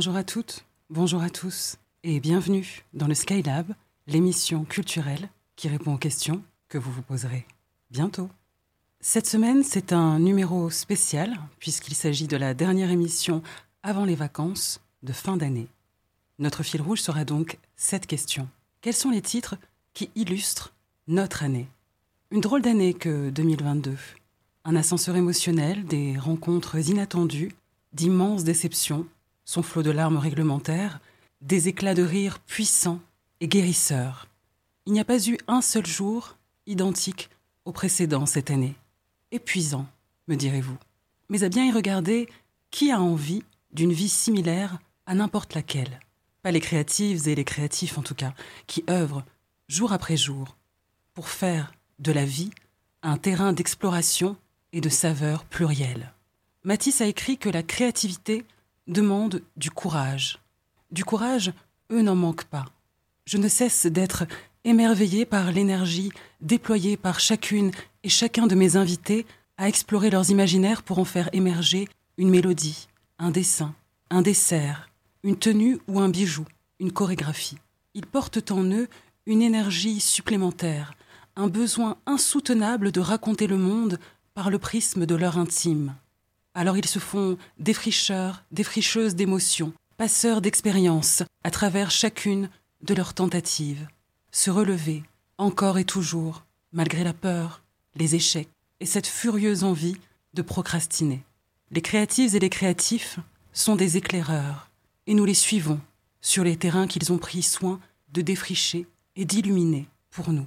Bonjour à toutes, bonjour à tous et bienvenue dans le Skylab, l'émission culturelle qui répond aux questions que vous vous poserez bientôt. Cette semaine, c'est un numéro spécial puisqu'il s'agit de la dernière émission avant les vacances de fin d'année. Notre fil rouge sera donc cette question. Quels sont les titres qui illustrent notre année? Une drôle d'année que 2022. Un ascenseur émotionnel, des rencontres inattendues, d'immenses déceptions, son flot de larmes réglementaires, des éclats de rire puissants et guérisseurs. Il n'y a pas eu un seul jour identique au précédent cette année. Épuisant, me direz-vous. Mais à bien y regarder, qui a envie d'une vie similaire à n'importe laquelle? Pas les créatives et les créatifs en tout cas, qui œuvrent jour après jour pour faire de la vie un terrain d'exploration et de saveurs plurielles. Matisse a écrit que la créativité demande du courage. Du courage, eux n'en manquent pas. Je ne cesse d'être émerveillé par l'énergie déployée par chacune et chacun de mes invités à explorer leurs imaginaires pour en faire émerger une mélodie, un dessin, un dessert, une tenue ou un bijou, une chorégraphie. Ils portent en eux une énergie supplémentaire, un besoin insoutenable de raconter le monde par le prisme de leur intime. Alors ils se font défricheurs, défricheuses d'émotions, passeurs d'expériences à travers chacune de leurs tentatives. Se relever, encore et toujours, malgré la peur, les échecs et cette furieuse envie de procrastiner. Les créatives et les créatifs sont des éclaireurs, et nous les suivons sur les terrains qu'ils ont pris soin de défricher et d'illuminer pour nous.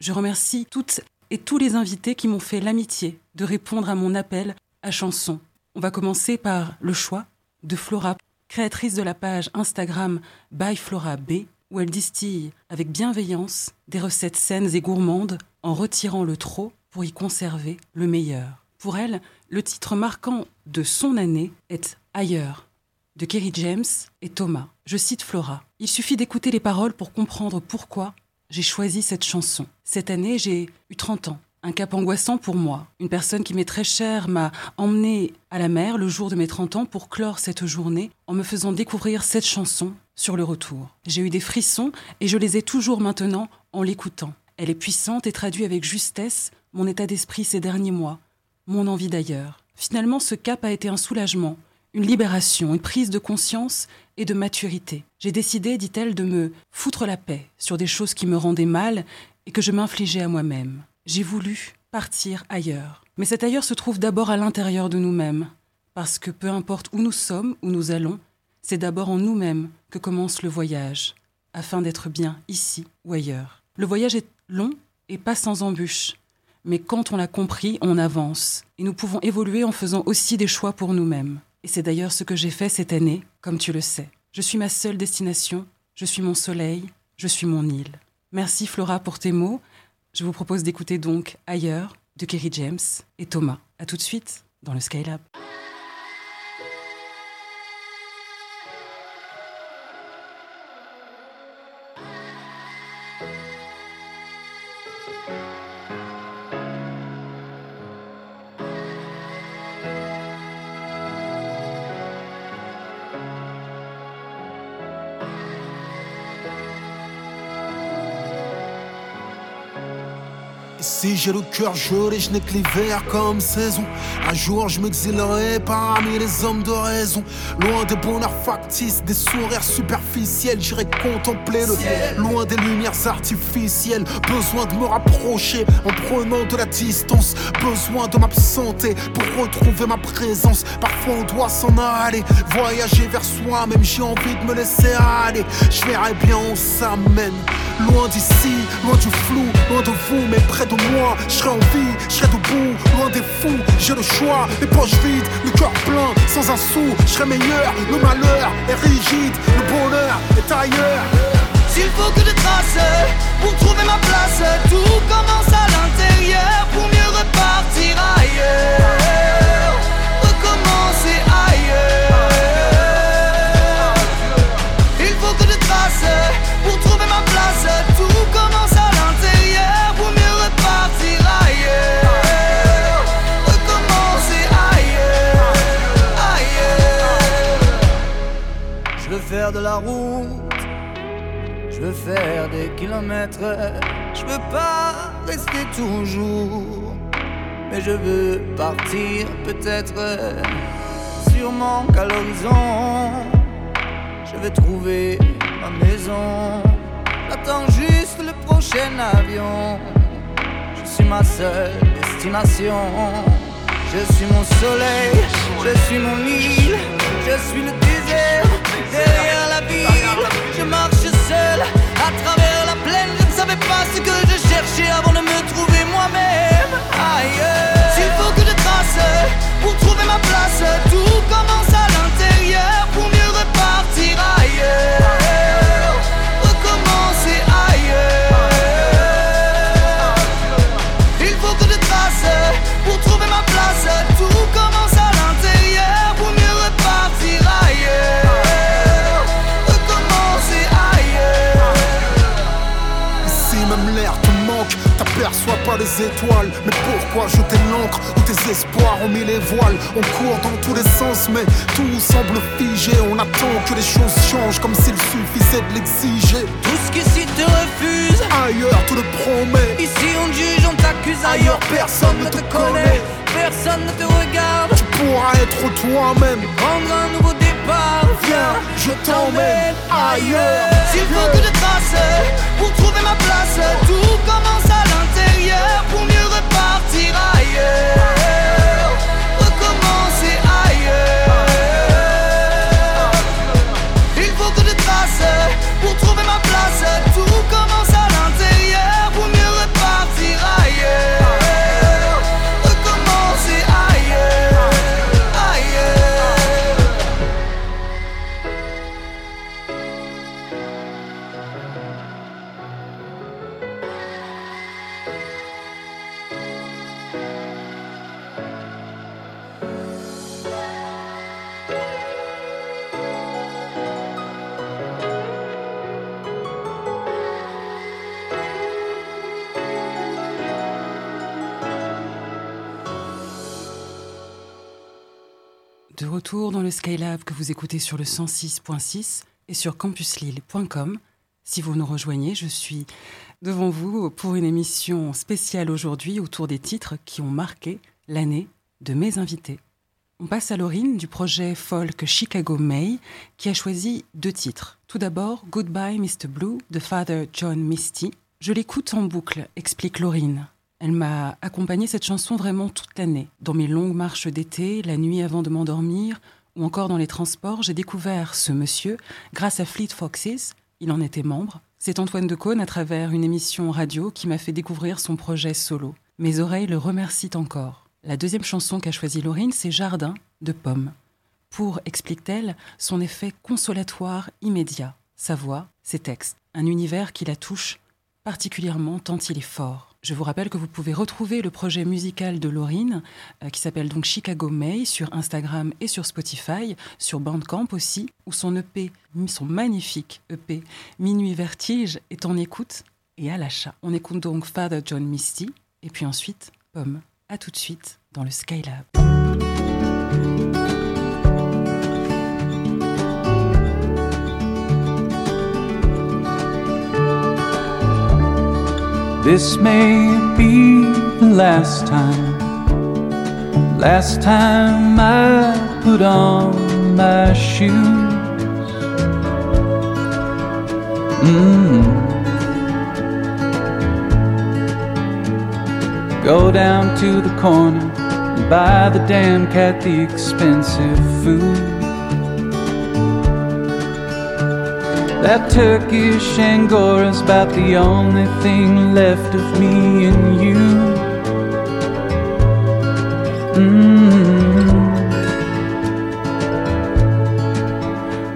Je remercie toutes et tous les invités qui m'ont fait l'amitié de répondre à mon appel à chanson. On va commencer par le choix de Flora, créatrice de la page Instagram by Flora B, où elle distille avec bienveillance des recettes saines et gourmandes en retirant le trop pour y conserver le meilleur. Pour elle, le titre marquant de son année est Ailleurs, de Kerry James et Thomas. Je cite Flora. Il suffit d'écouter les paroles pour comprendre pourquoi j'ai choisi cette chanson. Cette année, j'ai eu 30 ans. Un cap angoissant pour moi. Une personne qui m'est très chère m'a emmené à la mer le jour de mes 30 ans pour clore cette journée en me faisant découvrir cette chanson sur le retour. J'ai eu des frissons et je les ai toujours maintenant en l'écoutant. Elle est puissante et traduit avec justesse mon état d'esprit ces derniers mois, mon envie d'ailleurs. Finalement, ce cap a été un soulagement, une libération, une prise de conscience et de maturité. J'ai décidé, dit-elle, de me foutre la paix sur des choses qui me rendaient mal et que je m'infligeais à moi-même. J'ai voulu partir ailleurs. Mais cet ailleurs se trouve d'abord à l'intérieur de nous-mêmes, parce que peu importe où nous sommes, où nous allons, c'est d'abord en nous-mêmes que commence le voyage, afin d'être bien ici ou ailleurs. Le voyage est long et pas sans embûches, mais quand on l'a compris, on avance, et nous pouvons évoluer en faisant aussi des choix pour nous-mêmes. Et c'est d'ailleurs ce que j'ai fait cette année, comme tu le sais. Je suis ma seule destination, je suis mon soleil, je suis mon île. Merci Flora pour tes mots. Je vous propose d'écouter donc Ailleurs de Kerry James et Thomas. A tout de suite dans le Skylab. J'ai le cœur gelé, je n'ai que l'hiver comme saison. Un jour, je m'exilerai parmi les hommes de raison. Loin des bonheurs des sourires superficiels, j'irai contempler le ciel. Loin des lumières artificielles, besoin de me rapprocher en prenant de la distance. Besoin de m'absenter pour retrouver ma présence. Parfois, on doit s'en aller, voyager vers soi, même j'ai envie de me laisser aller. Je verrai bien où ça mène. Loin d'ici, loin du flou, loin de vous, mais près de moi. Je serai en vie, je serai debout, loin des fous. J'ai le choix, les poches vides, le cœur plein, sans un sou. Je serai meilleur, le malheur est rigide, le bonheur est ailleurs. S'il faut que de traces pour trouver ma place, tout commence à je veux pas rester toujours, mais je veux partir peut-être, sûrement qu'à l'horizon, je vais trouver ma maison. J'attends juste le prochain avion, je suis ma seule destination. Je suis mon soleil, je suis mon île, je suis le désert derrière la ville. Je marche seul à travers ce que je cherchais avant de me trouver moi-même. Ailleurs, s'il faut que je trace pour trouver ma place, tout commence à l'intérieur pour mieux repartir ailleurs. Pas les étoiles. Mais pourquoi jeter l'encre où tes espoirs ont mis les voiles? On court dans tous les sens, mais tout semble figé. On attend que les choses changent comme s'il suffisait de l'exiger. Tout ce qu'ici te refuse. Ailleurs, tout le promet. Ici on juge, on t'accuse. Ailleurs, personne ne te connaît. Personne ne te regarde. Tu pourras être toi-même. Prendre un nouveau départ. Viens, je t'emmène ailleurs. S'il faut que je trace pour trouver ma place, tout commence à l'intérieur pour mieux repartir ailleurs. Retour dans le Skylab que vous écoutez sur le 106.6 et sur campuslille.com. Si vous nous rejoignez, je suis devant vous pour une émission spéciale aujourd'hui autour des titres qui ont marqué l'année de mes invités. On passe à Laurine du projet folk Chicago May qui a choisi deux titres. Tout d'abord, Goodbye Mr. Blue de Father John Misty. Je l'écoute en boucle, explique Laurine. Elle m'a accompagné cette chanson vraiment toute l'année. Dans mes longues marches d'été, la nuit avant de m'endormir, ou encore dans les transports, j'ai découvert ce monsieur grâce à Fleet Foxes. Il en était membre. C'est Antoine Decaune, à travers une émission radio, qui m'a fait découvrir son projet solo. Mes oreilles le remercient encore. La deuxième chanson qu'a choisie Laurine, c'est Jardin de Pommes. Pour, explique-t-elle, son effet consolatoire immédiat. Sa voix, ses textes, un univers qui la touche particulièrement tant il est fort. Je vous rappelle que vous pouvez retrouver le projet musical de Laurine, euh, qui s'appelle donc Chicago May, sur Instagram et sur Spotify, sur Bandcamp aussi, où son EP, son magnifique EP Minuit Vertige est en écoute et à l'achat. On écoute donc Father John Misty, et puis ensuite Pomme. À tout de suite dans le Skylab. This may be the last time, last time I put on my shoes. Mm. Go down to the corner and buy the damn cat the expensive food. That Turkish Angora's about the only thing left of me and you. Mm.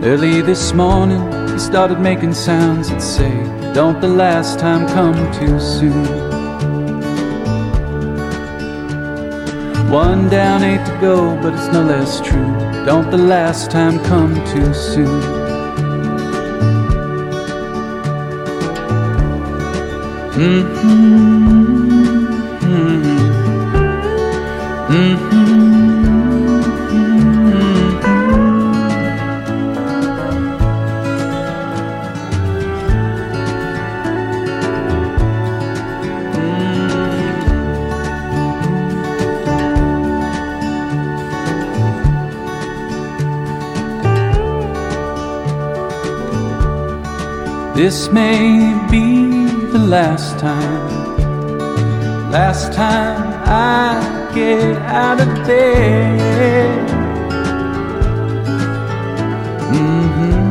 Early this morning, he started making sounds that say, Don't the last time come too soon. One down, eight to go, but it's no less true. Don't the last time come too soon. This may last time, last time I get out of bed. Mm-hmm.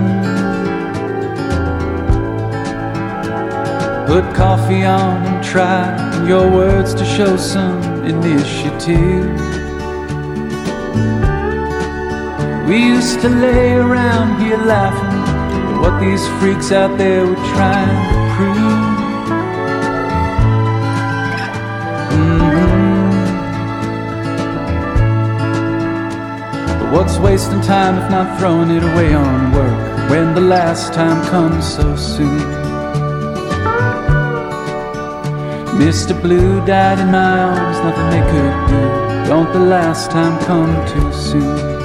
Put coffee on and try your words to show some initiative. We used to lay around here laughing at what these freaks out there were trying wasting time if not throwing it away on work when the last time comes so soon? Mr. Blue died in my arms, nothing they could do. Don't the last time come too soon?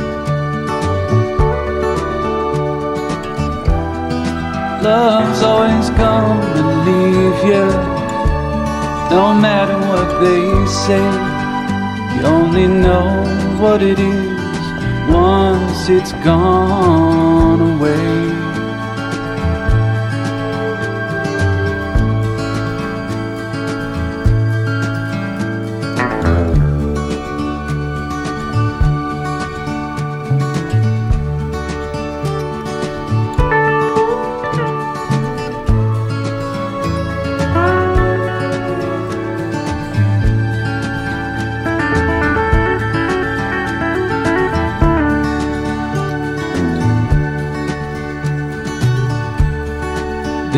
Love's always come and leave you. No matter what they say, you only know what it is once it's gone away.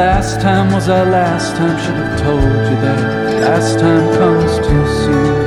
Last time was our last time, should have told you that last time comes too soon.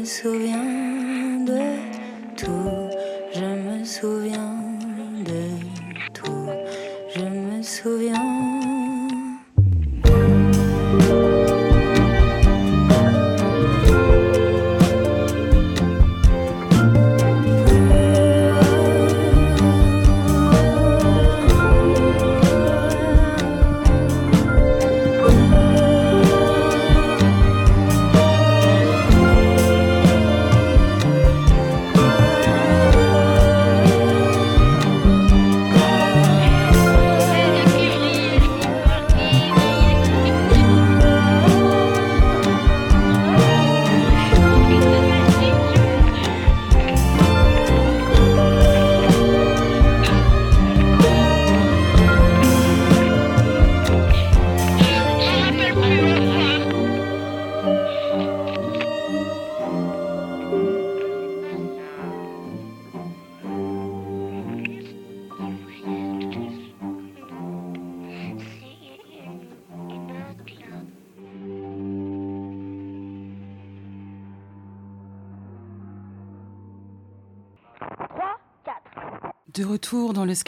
De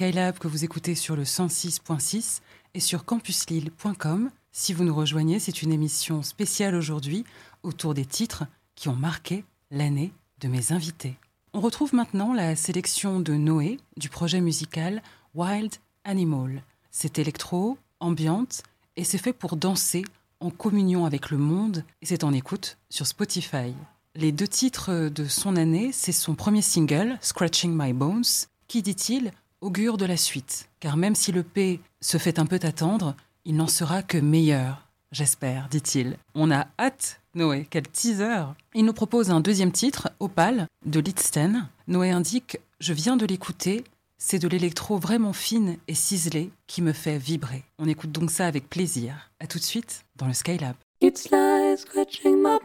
Skylab que vous écoutez sur le 106.6 et sur campuslille.com. Si vous nous rejoignez, c'est une émission spéciale aujourd'hui autour des titres qui ont marqué l'année de mes invités. On retrouve maintenant la sélection de Noé du projet musical Wild Animal. C'est électro, ambiante et c'est fait pour danser en communion avec le monde et c'est en écoute sur Spotify. Les deux titres de son année, c'est son premier single, Scratching My Bones, qui, dit-il, augure de la suite, car même si le P se fait un peu attendre, il n'en sera que meilleur, j'espère, dit-il. On a hâte, Noé, quel teaser Il nous propose un deuxième titre, Opal, de Litsten. Noé indique Je viens de l'écouter, c'est de l'électro vraiment fine et ciselée qui me fait vibrer. On écoute donc ça avec plaisir. A tout de suite dans le Skylab. It's like scratching my.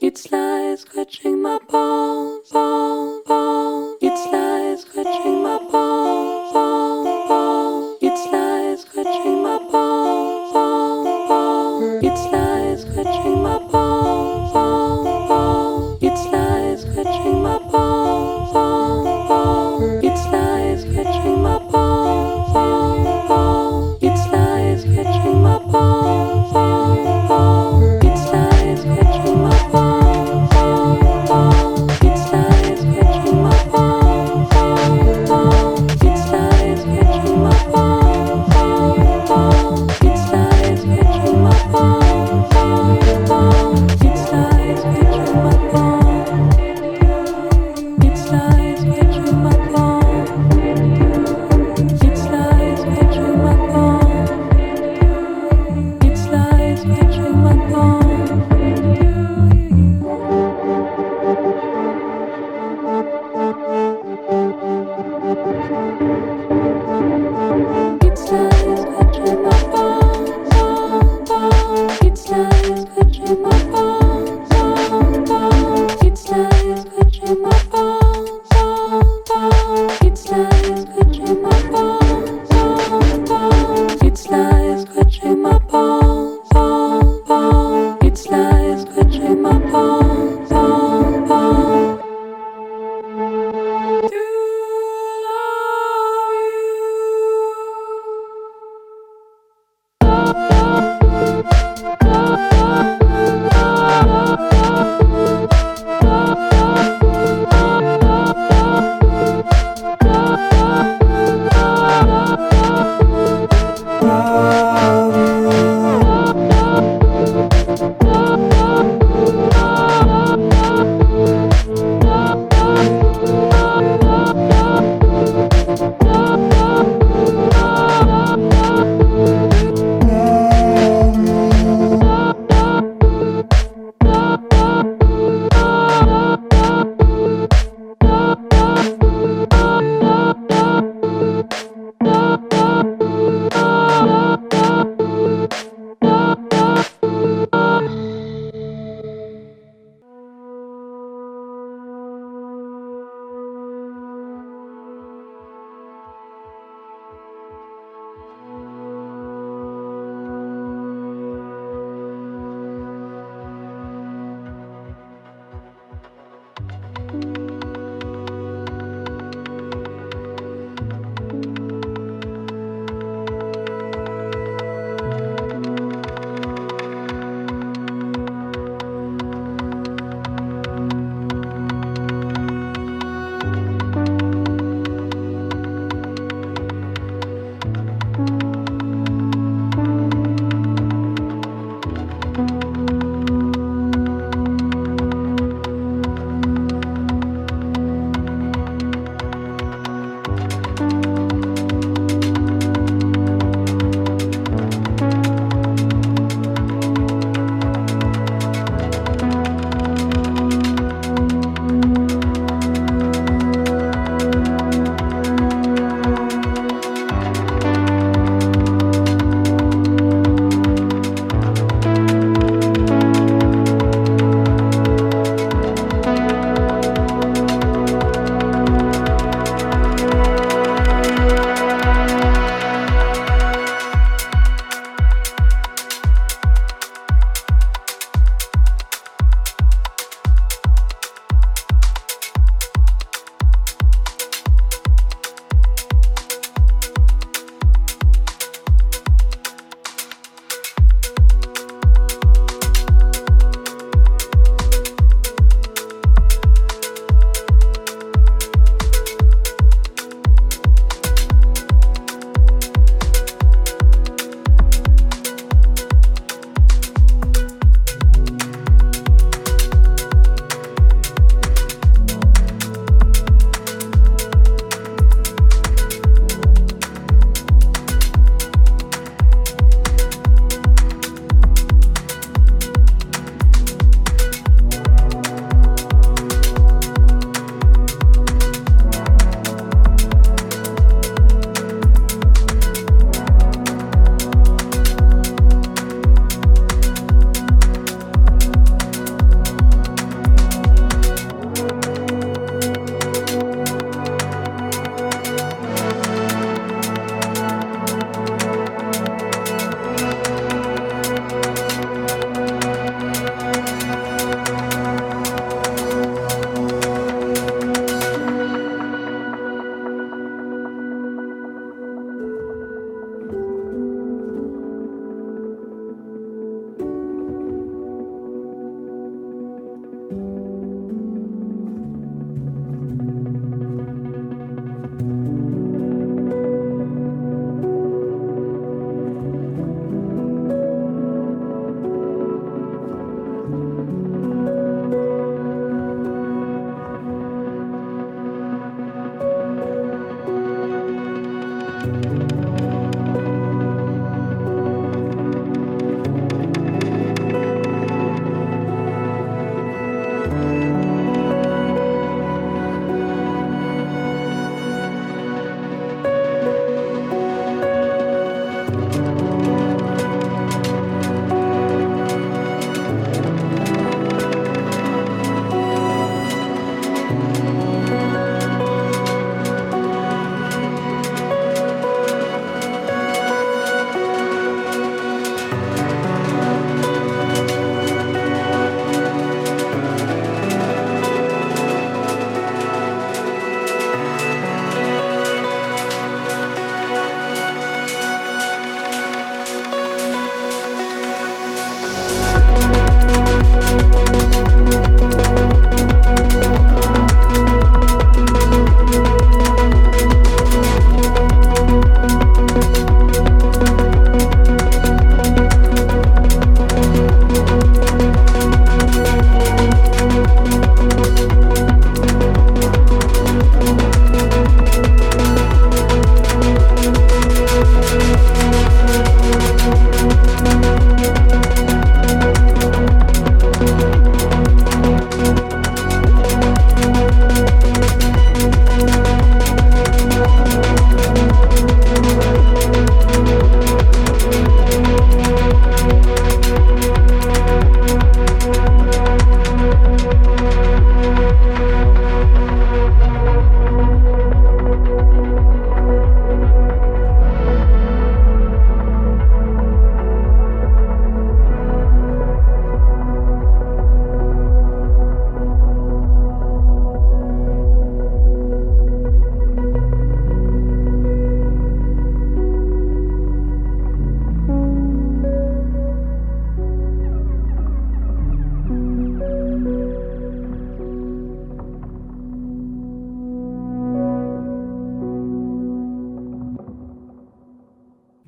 It's like scratching my. It's like scratching my bones, bones, bones. It's like scratching my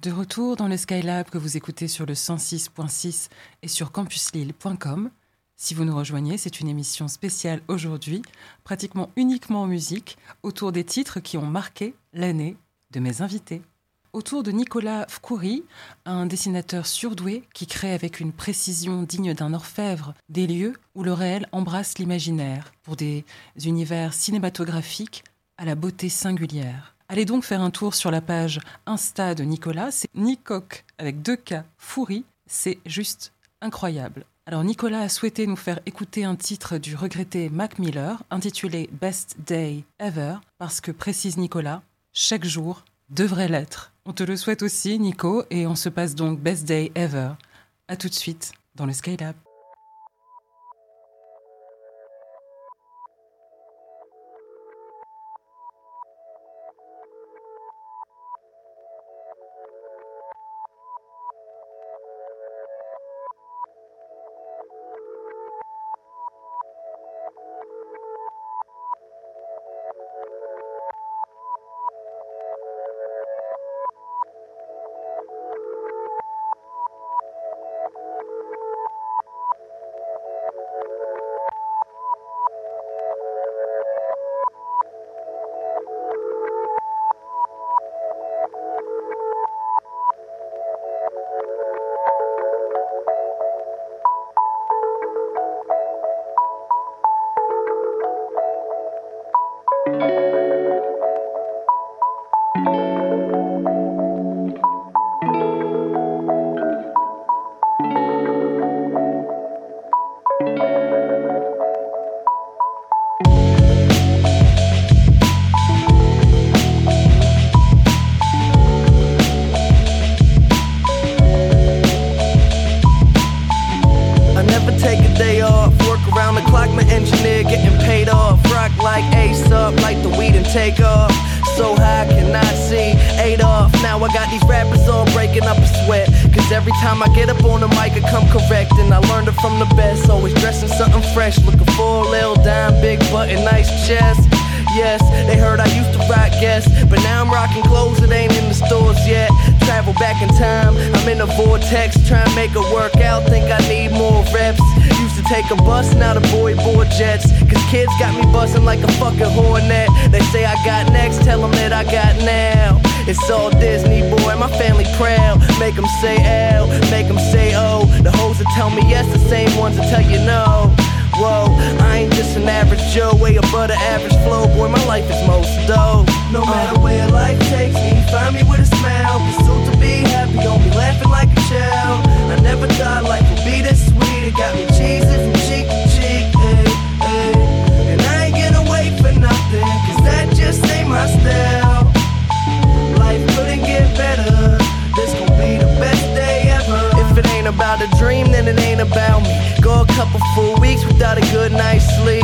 De retour dans le Skylab que vous écoutez sur le 106.6 et sur campuslille.com. Si vous nous rejoignez, c'est une émission spéciale aujourd'hui, pratiquement uniquement en musique, autour des titres qui ont marqué l'année de mes invités. Autour de Nicolas Fkoury, un dessinateur surdoué qui crée avec une précision digne d'un orfèvre des lieux où le réel embrasse l'imaginaire, pour des univers cinématographiques à la beauté singulière. Allez donc faire un tour sur la page Insta de Nicolas, c'est Nicoc avec deux K Foury, c'est juste incroyable. Alors Nicolas a souhaité nous faire écouter un titre du regretté Mac Miller intitulé Best Day Ever parce que précise Nicolas, chaque jour devrait l'être. On te le souhaite aussi Nico et on se passe donc Best Day Ever. À tout de suite dans le Skylab. In a vortex, trying to make it work out. Think I need more reps. Used to take a bus, now the boy board jets. Cause kids got me busting like a fucking hornet. They say I got next, tell them that I got now. It's all Disney, boy, my family proud. Make them say L, make them say O. The hoes that tell me yes, the same ones that tell you no. Whoa, I ain't just an average Joe, way above the average flow. Boy, my life is most dope. No matter where life takes me, find me with a smile. Pursuit to be happy, don't be laughing like a child. I never thought life would be this sweet. It got me cheesy from cheek to cheek. Ay, ay. And I ain't gonna wait for nothing, cause that just ain't my style. Life couldn't get better. This gon' be the best day ever. If it ain't about a dream, then it ain't about me. Go a couple full weeks without a good night's sleep.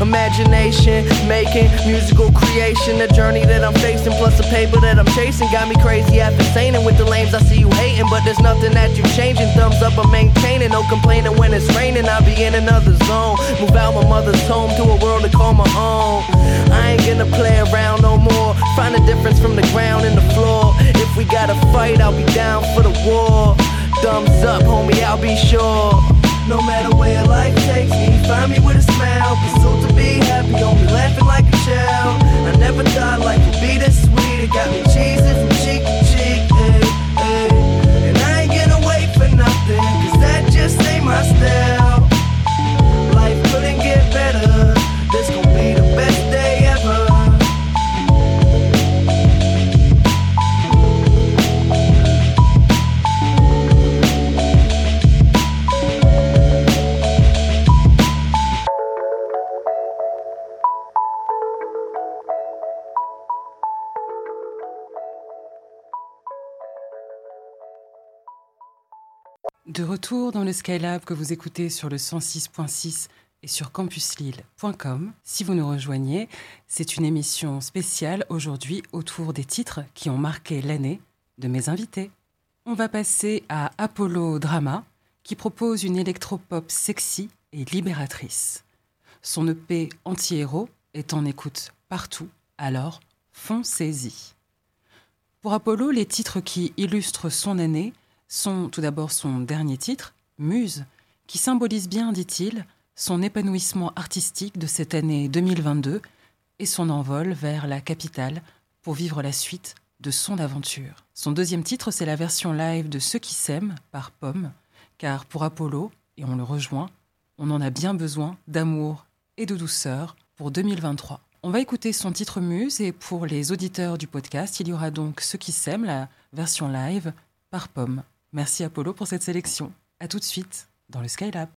Imagination, making musical creation, a journey that I'm facing, plus the paper that I'm chasing. Got me crazy after saying with the lames. I see you hating, but there's nothing that you changing. Thumbs up, I'm maintaining, no complaining when it's raining. I'll be in another zone. Move out my mother's home to a world to call my own. I ain't gonna play around no more. Find a difference from the ground and the floor. If we gotta fight, I'll be down for the war. Thumbs up, homie, I'll be sure. No matter where life takes me, find me with a smile. Pursuit to be happy, be laughing like a child. I never thought life would be this sweet. It got me cheesy from cheek to cheek. Ay, ay. And I ain't gonna wait for nothing, cause that just ain't my style. Life couldn't get better. This de retour dans le Skylab que vous écoutez sur le 106.6 et sur campuslille.com. Si vous nous rejoignez, c'est une émission spéciale aujourd'hui autour des titres qui ont marqué l'année de mes invités. On va passer à Apollo Drama, qui propose une électropop sexy et libératrice. Son EP anti-héros est en écoute partout, alors foncez-y. Pour Apollo, les titres qui illustrent son année son tout d'abord son dernier titre, Muse, qui symbolise bien, dit-il, son épanouissement artistique de cette année 2022 et son envol vers la capitale pour vivre la suite de son aventure. Son deuxième titre, c'est la version live de Ceux qui s'aiment par Pomme, car pour Apollo, et on le rejoint, on en a bien besoin d'amour et de douceur pour 2023. On va écouter son titre Muse et pour les auditeurs du podcast, il y aura donc Ceux qui s'aiment, la version live par Pomme. Merci Apollo pour cette sélection. À tout de suite dans le Skylab.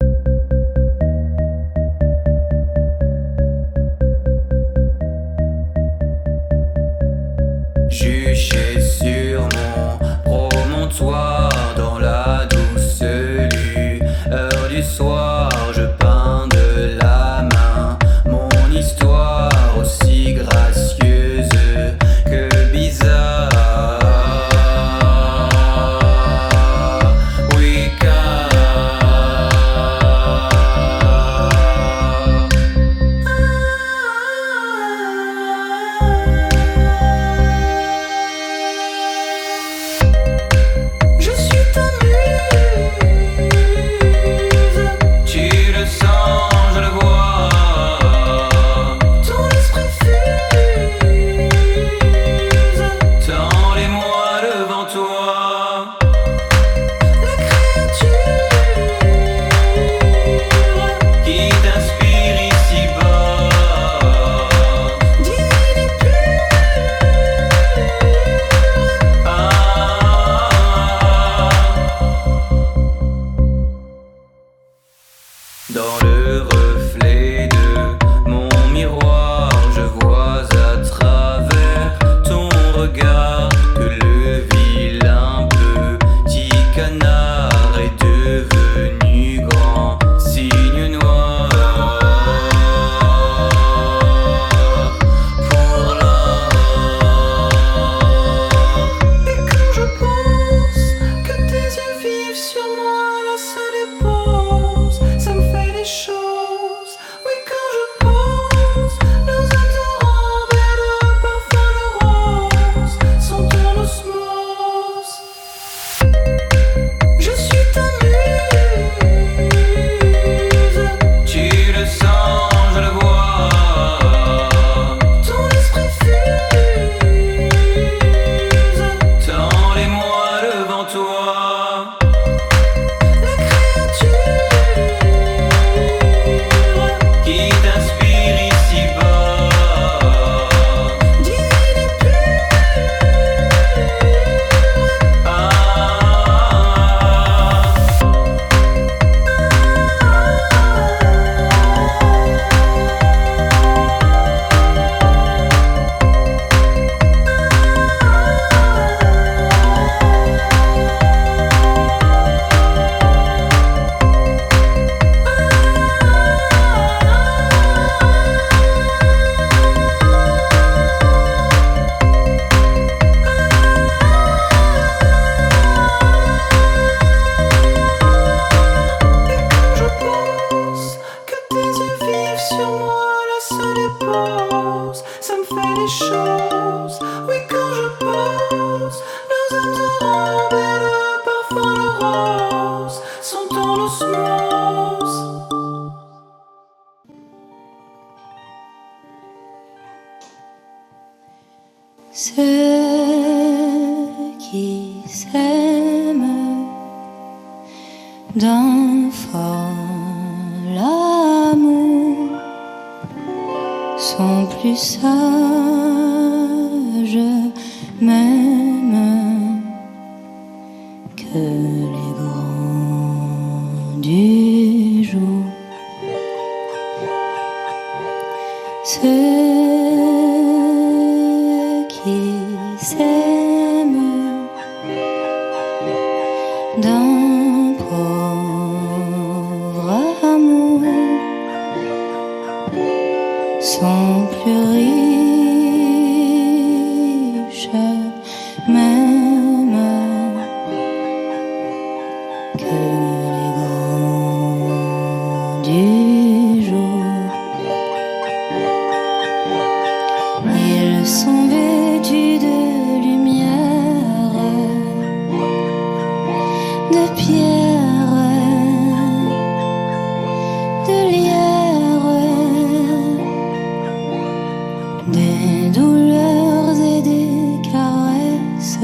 Des douleurs et des caresses.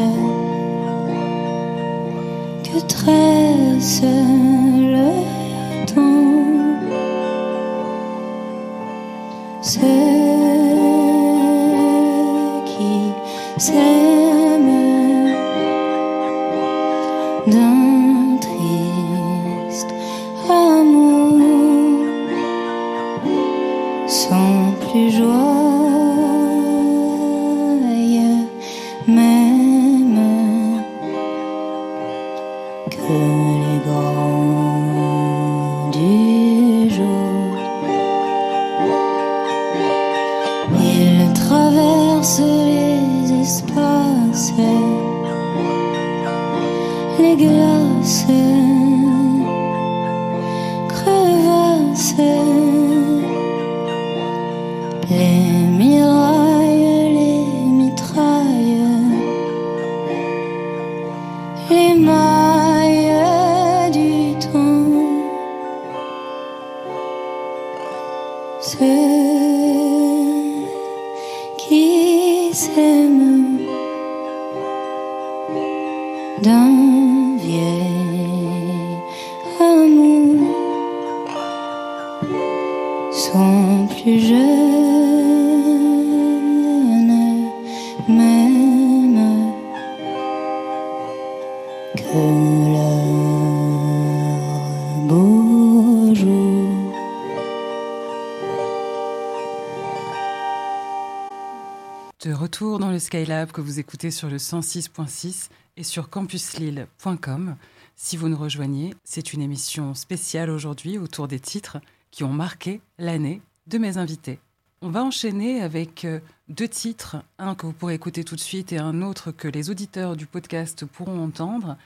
Que le Skylab que vous écoutez sur le 106.6 et sur campuslille.com. Si vous nous rejoignez, c'est une émission spéciale aujourd'hui autour des titres qui ont marqué l'année de mes invités. On va enchaîner avec euh, deux titres, un que vous pourrez écouter tout de suite et un autre que les auditeurs du podcast pourront entendre.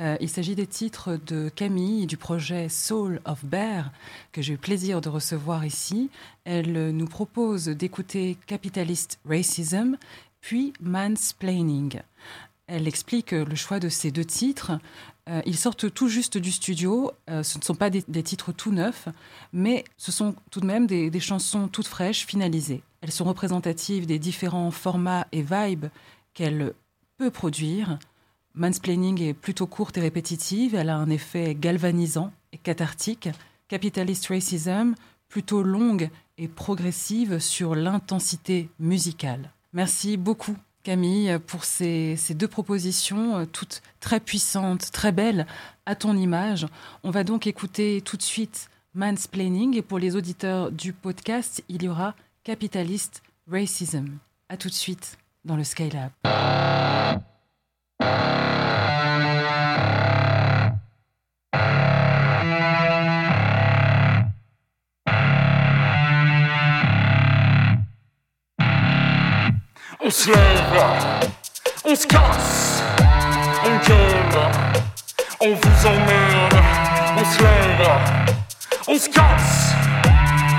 Euh, il s'agit des titres de Camille du projet Soul of Bear que j'ai eu plaisir de recevoir ici. Elle nous propose d'écouter Capitalist Racism puis Mansplaining. Elle explique le choix de ces deux titres. Euh, ils sortent tout juste du studio. Euh, ce ne sont pas des, des titres tout neufs, mais ce sont tout de même des, des chansons toutes fraîches, finalisées. Elles sont représentatives des différents formats et vibes qu'elle peut produire. Mansplaining est plutôt courte et répétitive. Elle a un effet galvanisant et cathartique. Capitalist Racism, plutôt longue et progressive sur l'intensité musicale. Merci beaucoup Camille, pour ces, ces, deux propositions, euh, toutes très puissantes, très belles, à ton image. On va donc écouter tout de suite Mansplaining, et pour les auditeurs du podcast, il y aura Capitalist Racism. À tout de suite dans le Skylab. On se lève, on se casse, on gueule, on vous emmerde, on se lève, on se casse,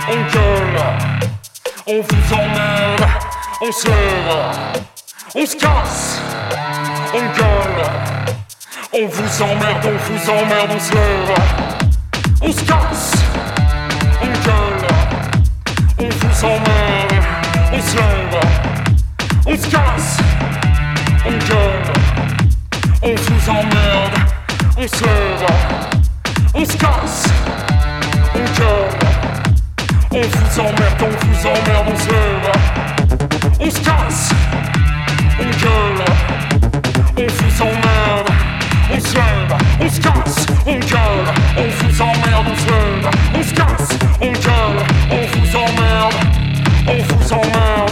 on gueule, on vous emmerde, on se lève, on se casse, on gueule, on vous emmerde, on vous emmerde, on se lève, on se casse, on gueule, on vous emmerde, on se lève. On se casse, on gueule, on vous emmerde, on se on se casse, on gueule, on vous emmerde, on vous emmerde, on se on se casse, on gueule, on vous emmerde, on se on se casse, on gueule, on vous emmerde, on se on se casse, on gueule, on vous emmerde, on vous emmerde.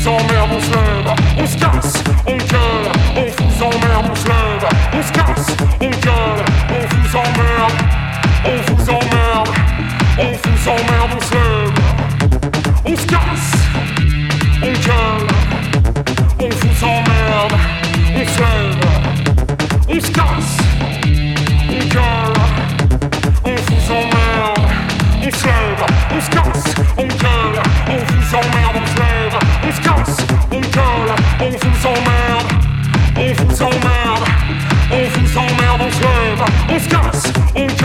On vous emmerde, on se lève, on se casse, on gueule, on vous emmerde, on se lève, on se casse, on gueule, on vous emmerde, on vous emmerde, on vous emmerde, on se lève, on se casse, on gueule, on vous emmerde, on se lève, on se casse, on gueule, on vous emmerde, on se lève, on vous emmerde, on vous emmerde, on se lève, on se casse, on gueule, on vous emmerde, on se lève, on se casse, on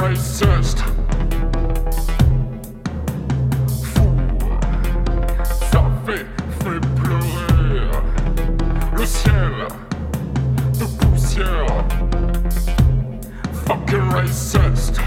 racist. Ça fait, pleurer le ciel poussière. Fucking racist.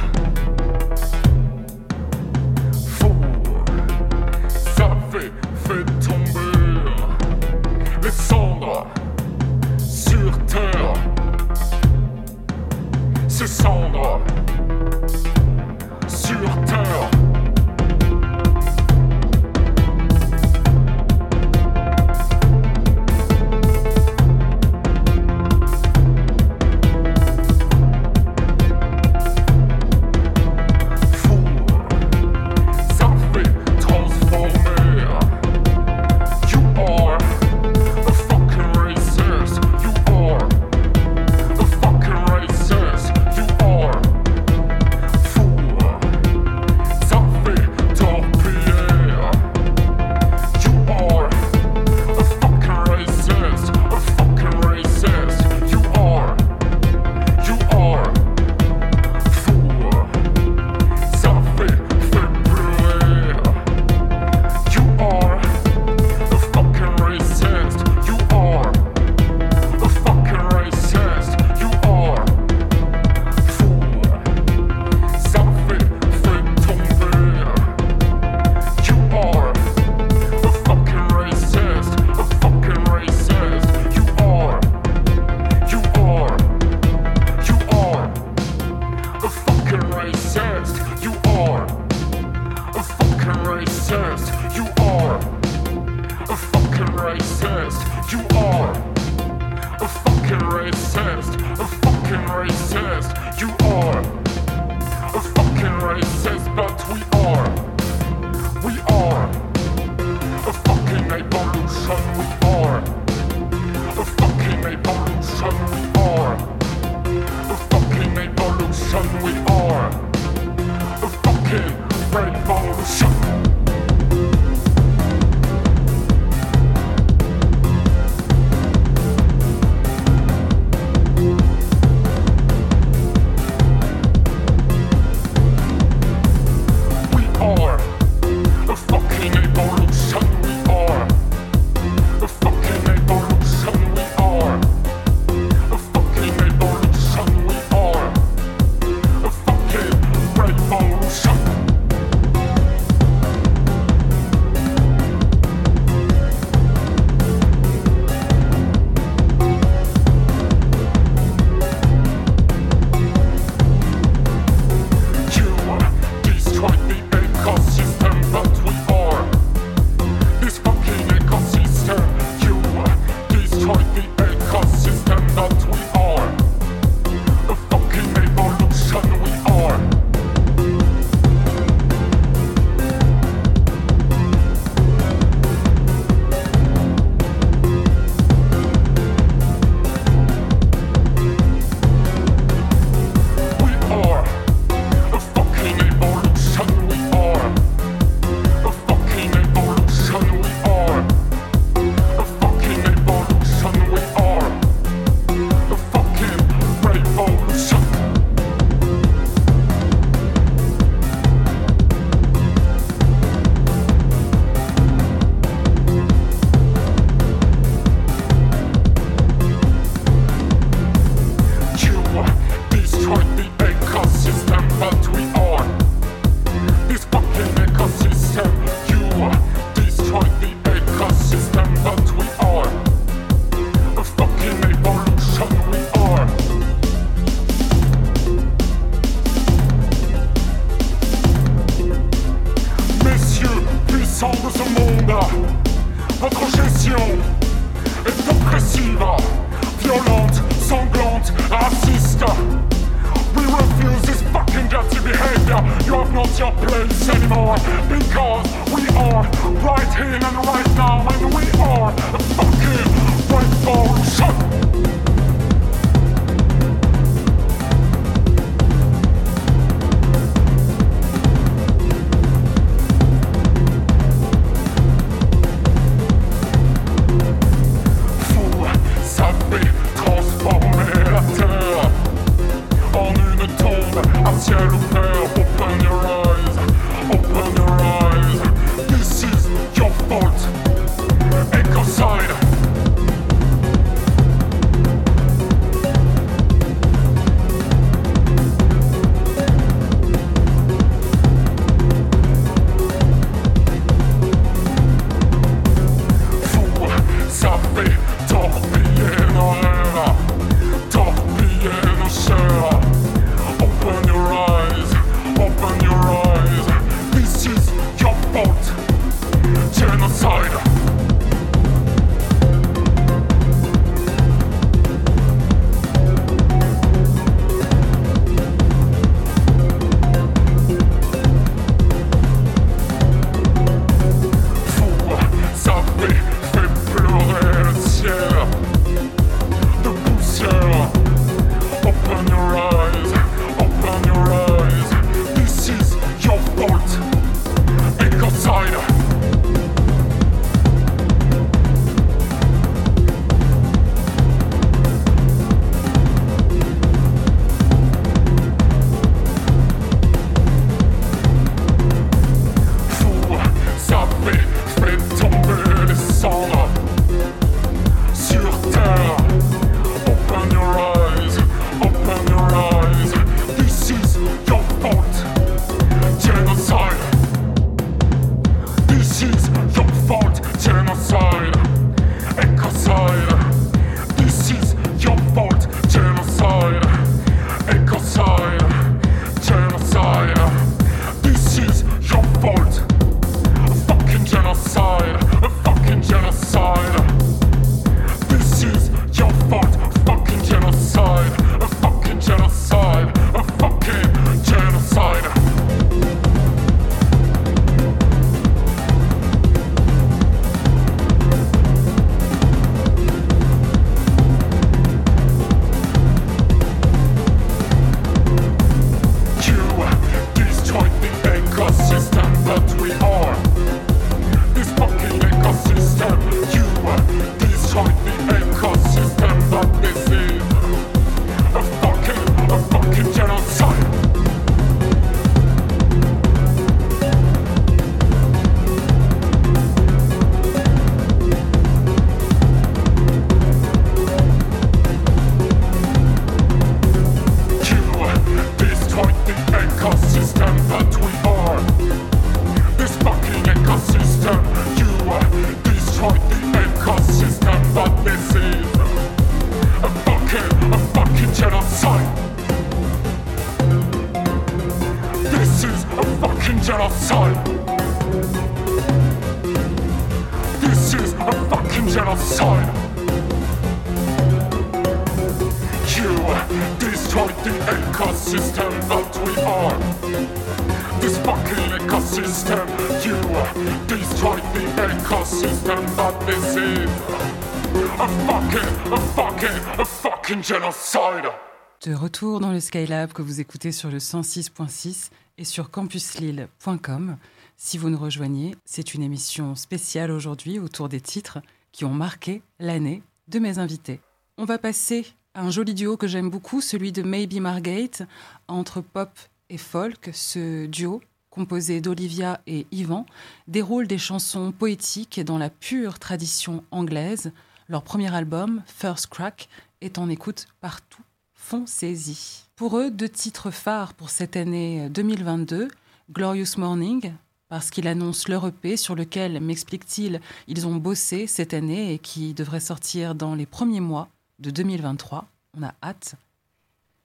Le Skylab que vous écoutez sur le 106.6 et sur campuslille.com. Si vous nous rejoignez, c'est une émission spéciale aujourd'hui autour des titres qui ont marqué l'année de mes invités. On va passer à un joli duo que j'aime beaucoup, celui de Maybe Margate, entre pop et folk. Ce duo, composé d'Olivia et Yvan, déroule des chansons poétiques dans la pure tradition anglaise. Leur premier album, First Crack, est en écoute partout. Foncez-y. Pour eux, deux titres phares pour cette année 2022, Glorious Morning, parce qu'il annonce leur EP sur lequel, m'explique-t-il, ils ont bossé cette année et qui devrait sortir dans les premiers mois de 2023. On a hâte.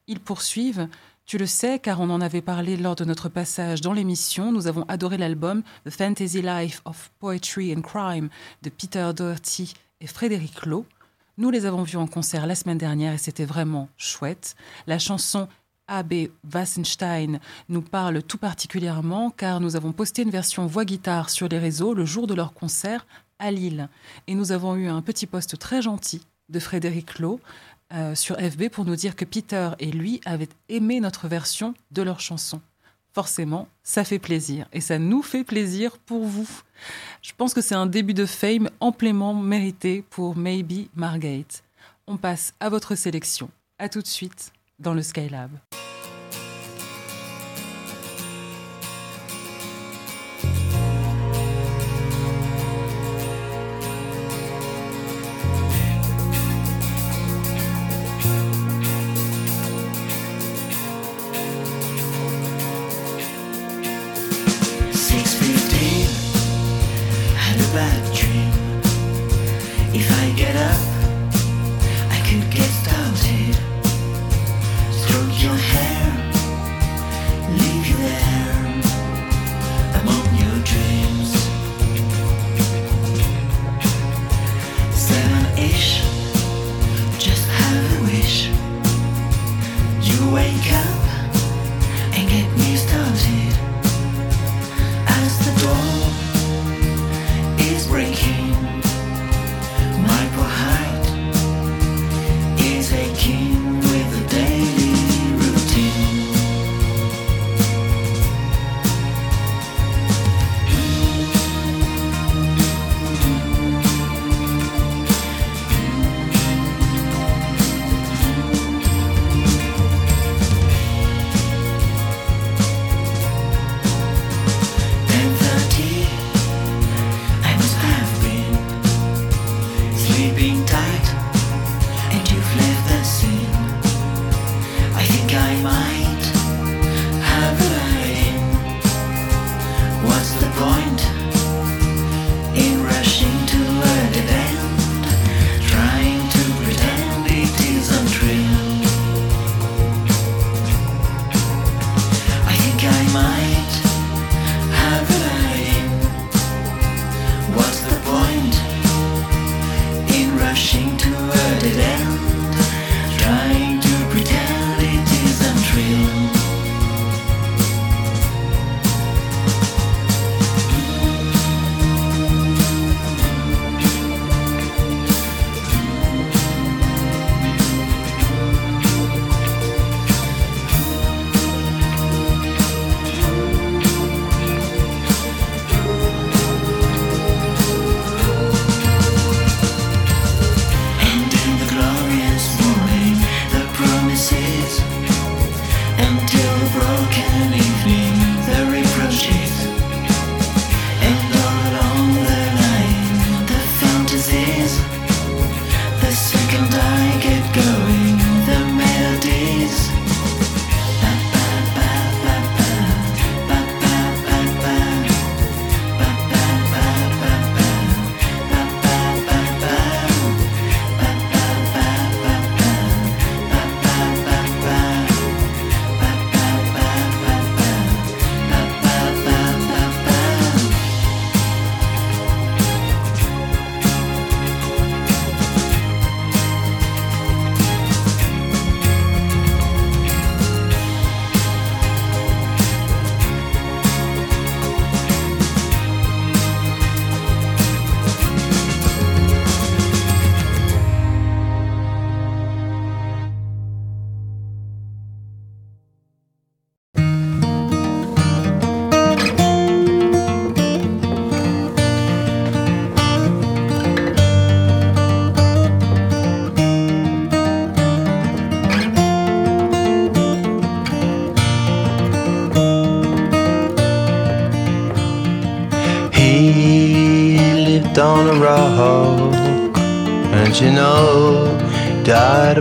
Ils poursuivent. Tu le sais, car on en avait parlé lors de notre passage dans l'émission. Nous avons adoré l'album The Fantasy Life of Poetry and Crime de Peter Doherty et Frédéric Lowe. Nous les avons vus en concert la semaine dernière et c'était vraiment chouette. La chanson A.B. Wassenstein nous parle tout particulièrement car nous avons posté une version voix-guitare sur les réseaux le jour de leur concert à Lille. Et nous avons eu un petit post très gentil de Frédéric Lowe euh, sur FB pour nous dire que Peter et lui avaient aimé notre version de leur chanson. Forcément, ça fait plaisir et ça nous fait plaisir pour vous. Je pense que c'est un début de fame amplement mérité pour Maybe Margate. On passe à votre sélection. À tout de suite dans le Skylab. that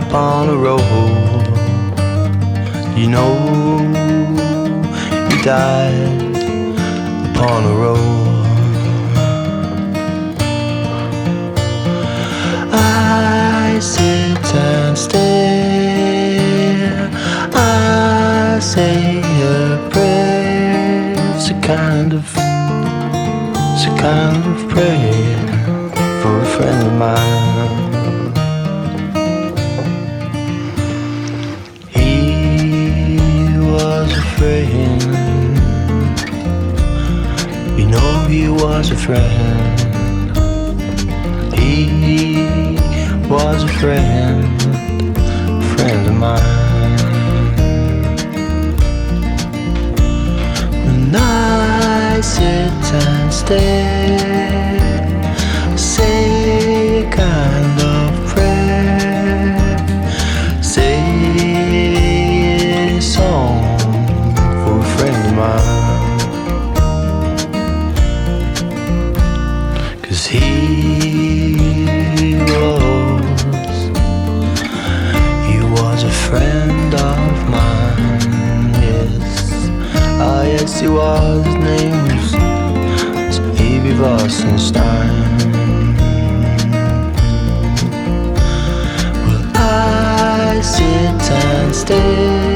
upon a road. You know, he died upon a road. I sit and stare. I say a prayer. It's a kind of, it's a kind of prayer for a friend of mine. You he was a friend. He was a friend, friend of mine. When I sit and stare, say a kind of prayer, say a song sie wahrnimmst, ist ewig was in Stein. Will I sit and stare.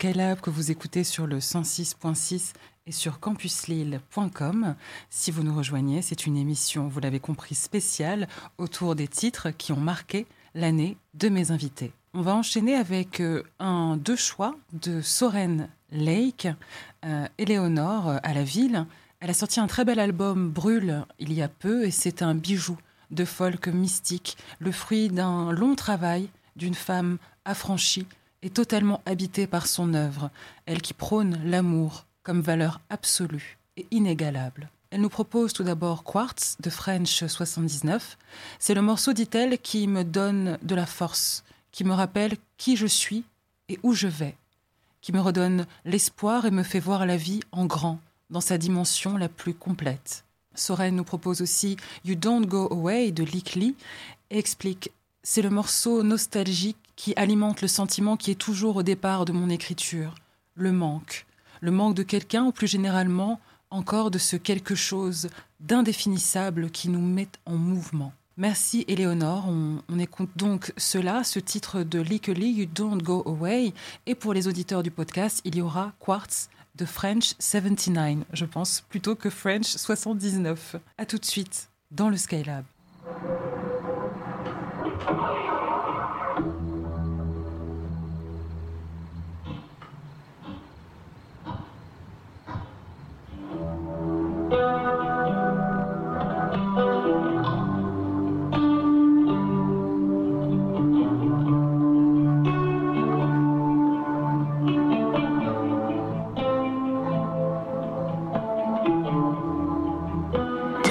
Que vous écoutez sur le 106.6 et sur campuslille.com. Si vous nous rejoignez, c'est une émission, vous l'avez compris, spéciale autour des titres qui ont marqué l'année de mes invités. On va enchaîner avec euh, un deux choix de Soren Lake, euh, Éléonore euh, à la ville. Elle a sorti un très bel album Brûle il y a peu et c'est un bijou de folk mystique, le fruit d'un long travail d'une femme affranchie et totalement habitée par son œuvre, elle qui prône l'amour comme valeur absolue et inégalable. Elle nous propose tout d'abord Quartz de French 79. C'est le morceau, dit-elle, qui me donne de la force, qui me rappelle qui je suis et où je vais, qui me redonne l'espoir et me fait voir la vie en grand, dans sa dimension la plus complète. Soren nous propose aussi You Don't Go Away de Lick Lee et explique c'est le morceau nostalgique qui alimente le sentiment qui est toujours au départ de mon écriture, le manque. Le manque de quelqu'un ou plus généralement encore de ce quelque chose d'indéfinissable qui nous met en mouvement. Merci Éléonore, on, écoute donc cela, ce titre de Lee, You Don't Go Away, et pour les auditeurs du podcast, il y aura Quartz de French 79, je pense, plutôt que French 79. A tout de suite dans le Skylab.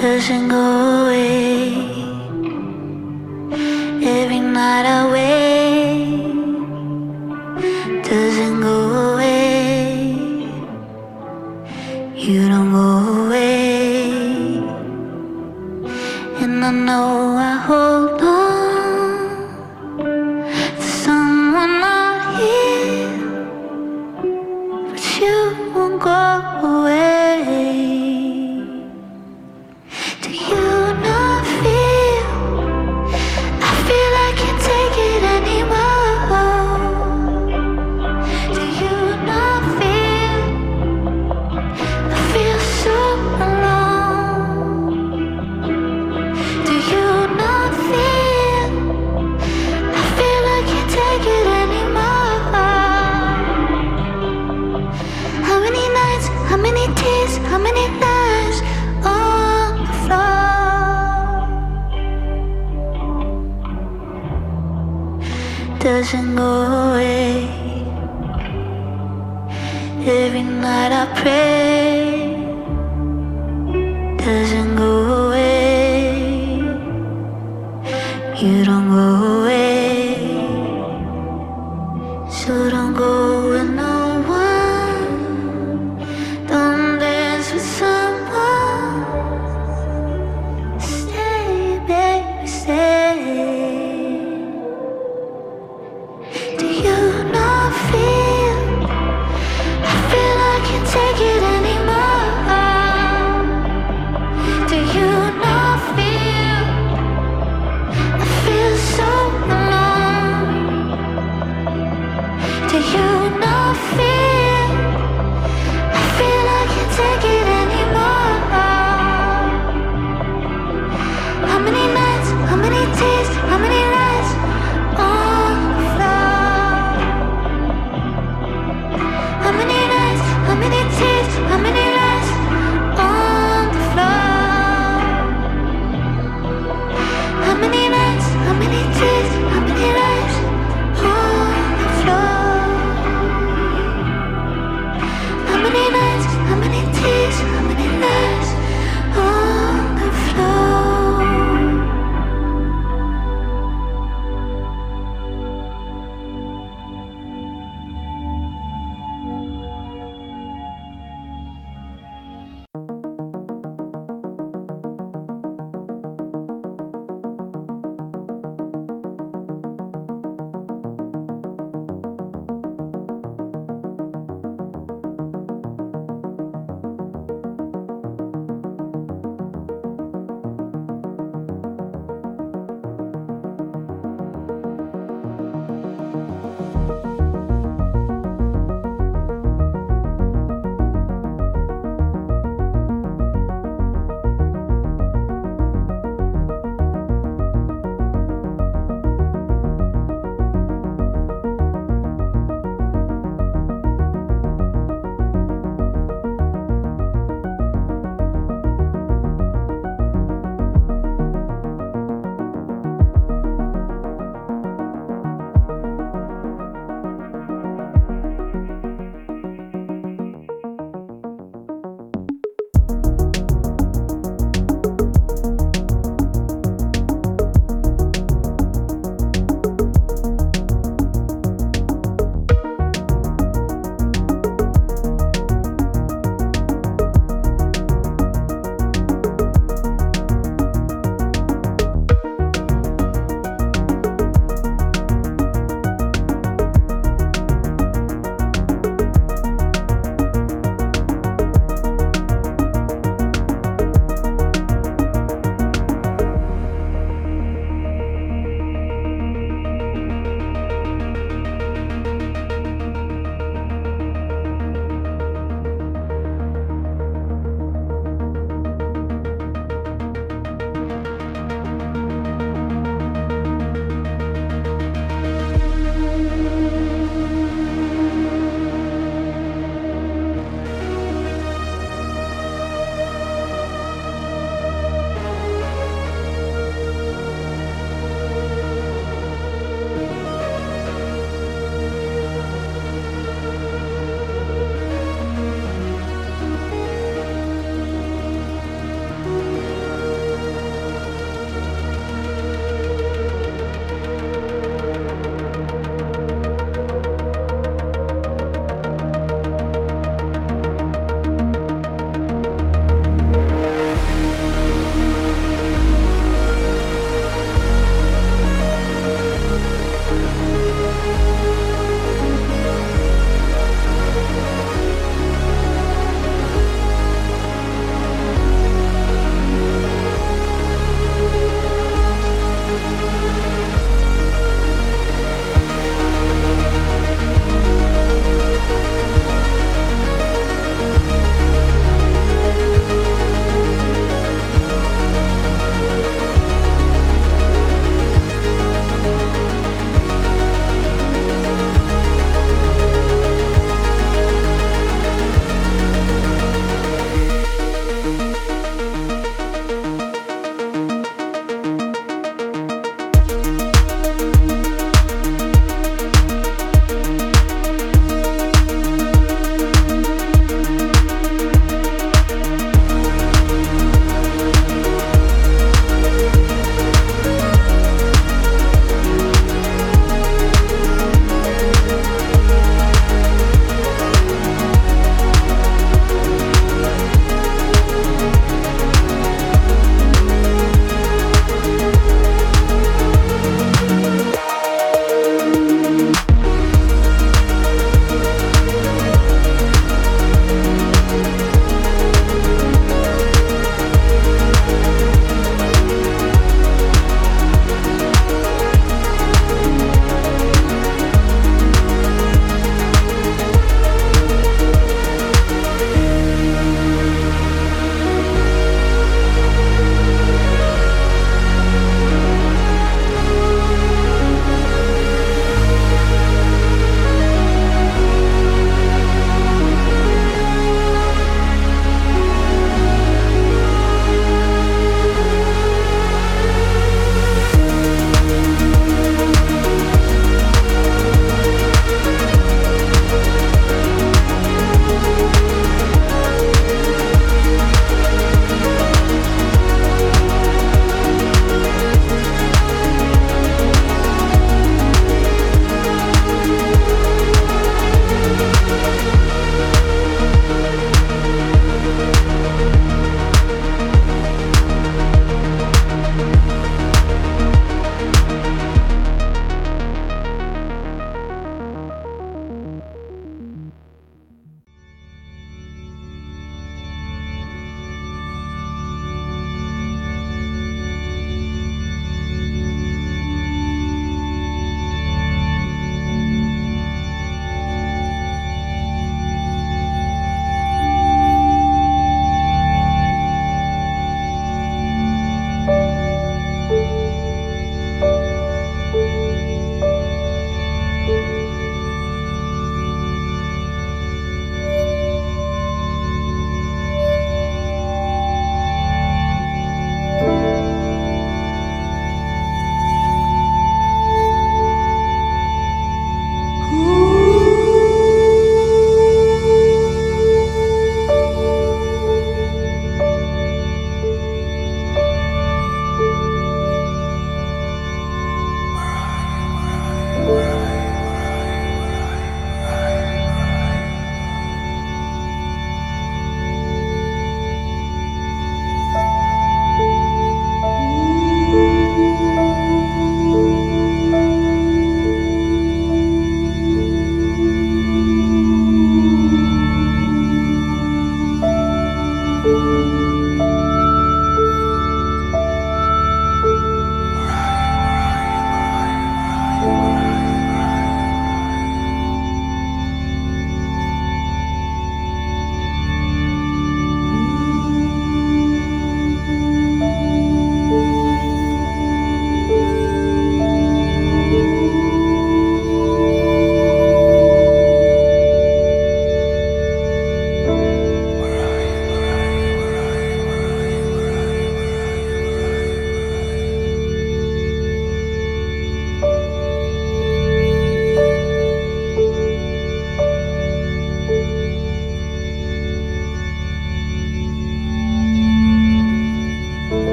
Doesn't go away.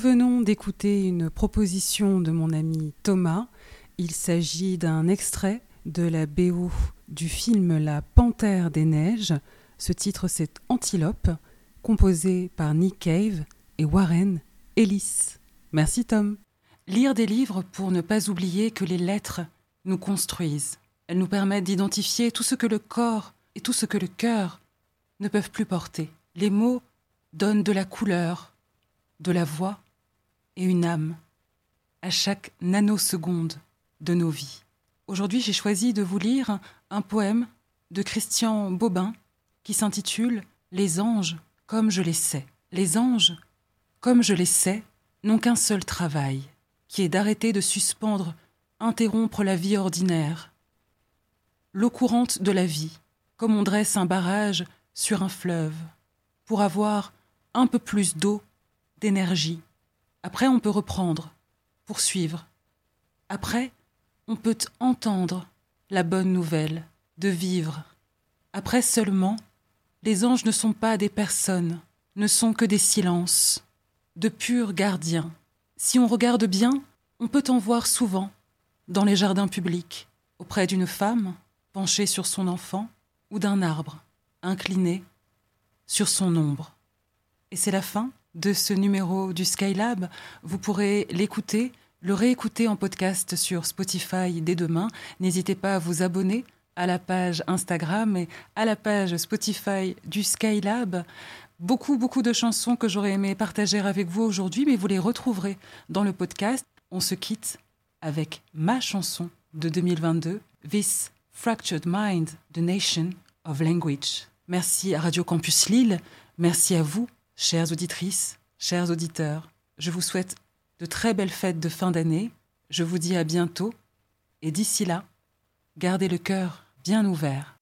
Venons d'écouter une proposition de mon ami Thomas. Il s'agit d'un extrait de la BO du film La Panthère des Neiges. Ce titre, c'est Antilope, composé par Nick Cave et Warren Ellis. Merci Tom. Lire des livres pour ne pas oublier que les lettres nous construisent. Elles nous permettent d'identifier tout ce que le corps et tout ce que le cœur ne peuvent plus porter. Les mots donnent de la couleur, de la voix et une âme à chaque nanoseconde de nos vies. Aujourd'hui, j'ai choisi de vous lire un poème de Christian Bobin qui s'intitule Les anges comme je les sais. Les anges, comme je les sais, n'ont qu'un seul travail, qui est d'arrêter de suspendre, interrompre la vie ordinaire, l'eau courante de la vie, comme on dresse un barrage sur un fleuve, pour avoir un peu plus d'eau, d'énergie. Après, on peut reprendre, poursuivre. Après, on peut entendre la bonne nouvelle de vivre. Après seulement, les anges ne sont pas des personnes, ne sont que des silences, de purs gardiens. Si on regarde bien, on peut en voir souvent dans les jardins publics, auprès d'une femme penchée sur son enfant ou d'un arbre incliné sur son ombre. Et c'est la fin de ce numéro du Skylab. Vous pourrez l'écouter, le réécouter en podcast sur Spotify dès demain. N'hésitez pas à vous abonner à la page Instagram et à la page Spotify du Skylab. Beaucoup, beaucoup de chansons que j'aurais aimé partager avec vous aujourd'hui, mais vous les retrouverez dans le podcast. On se quitte avec ma chanson de 2022, This Fractured Mind, The Nation of Language. Merci à Radio Campus Lille, merci à vous, chères auditrices, chers auditeurs. Je vous souhaite de très belles fêtes de fin d'année. Je vous dis à bientôt et d'ici là, gardez le cœur bien ouvert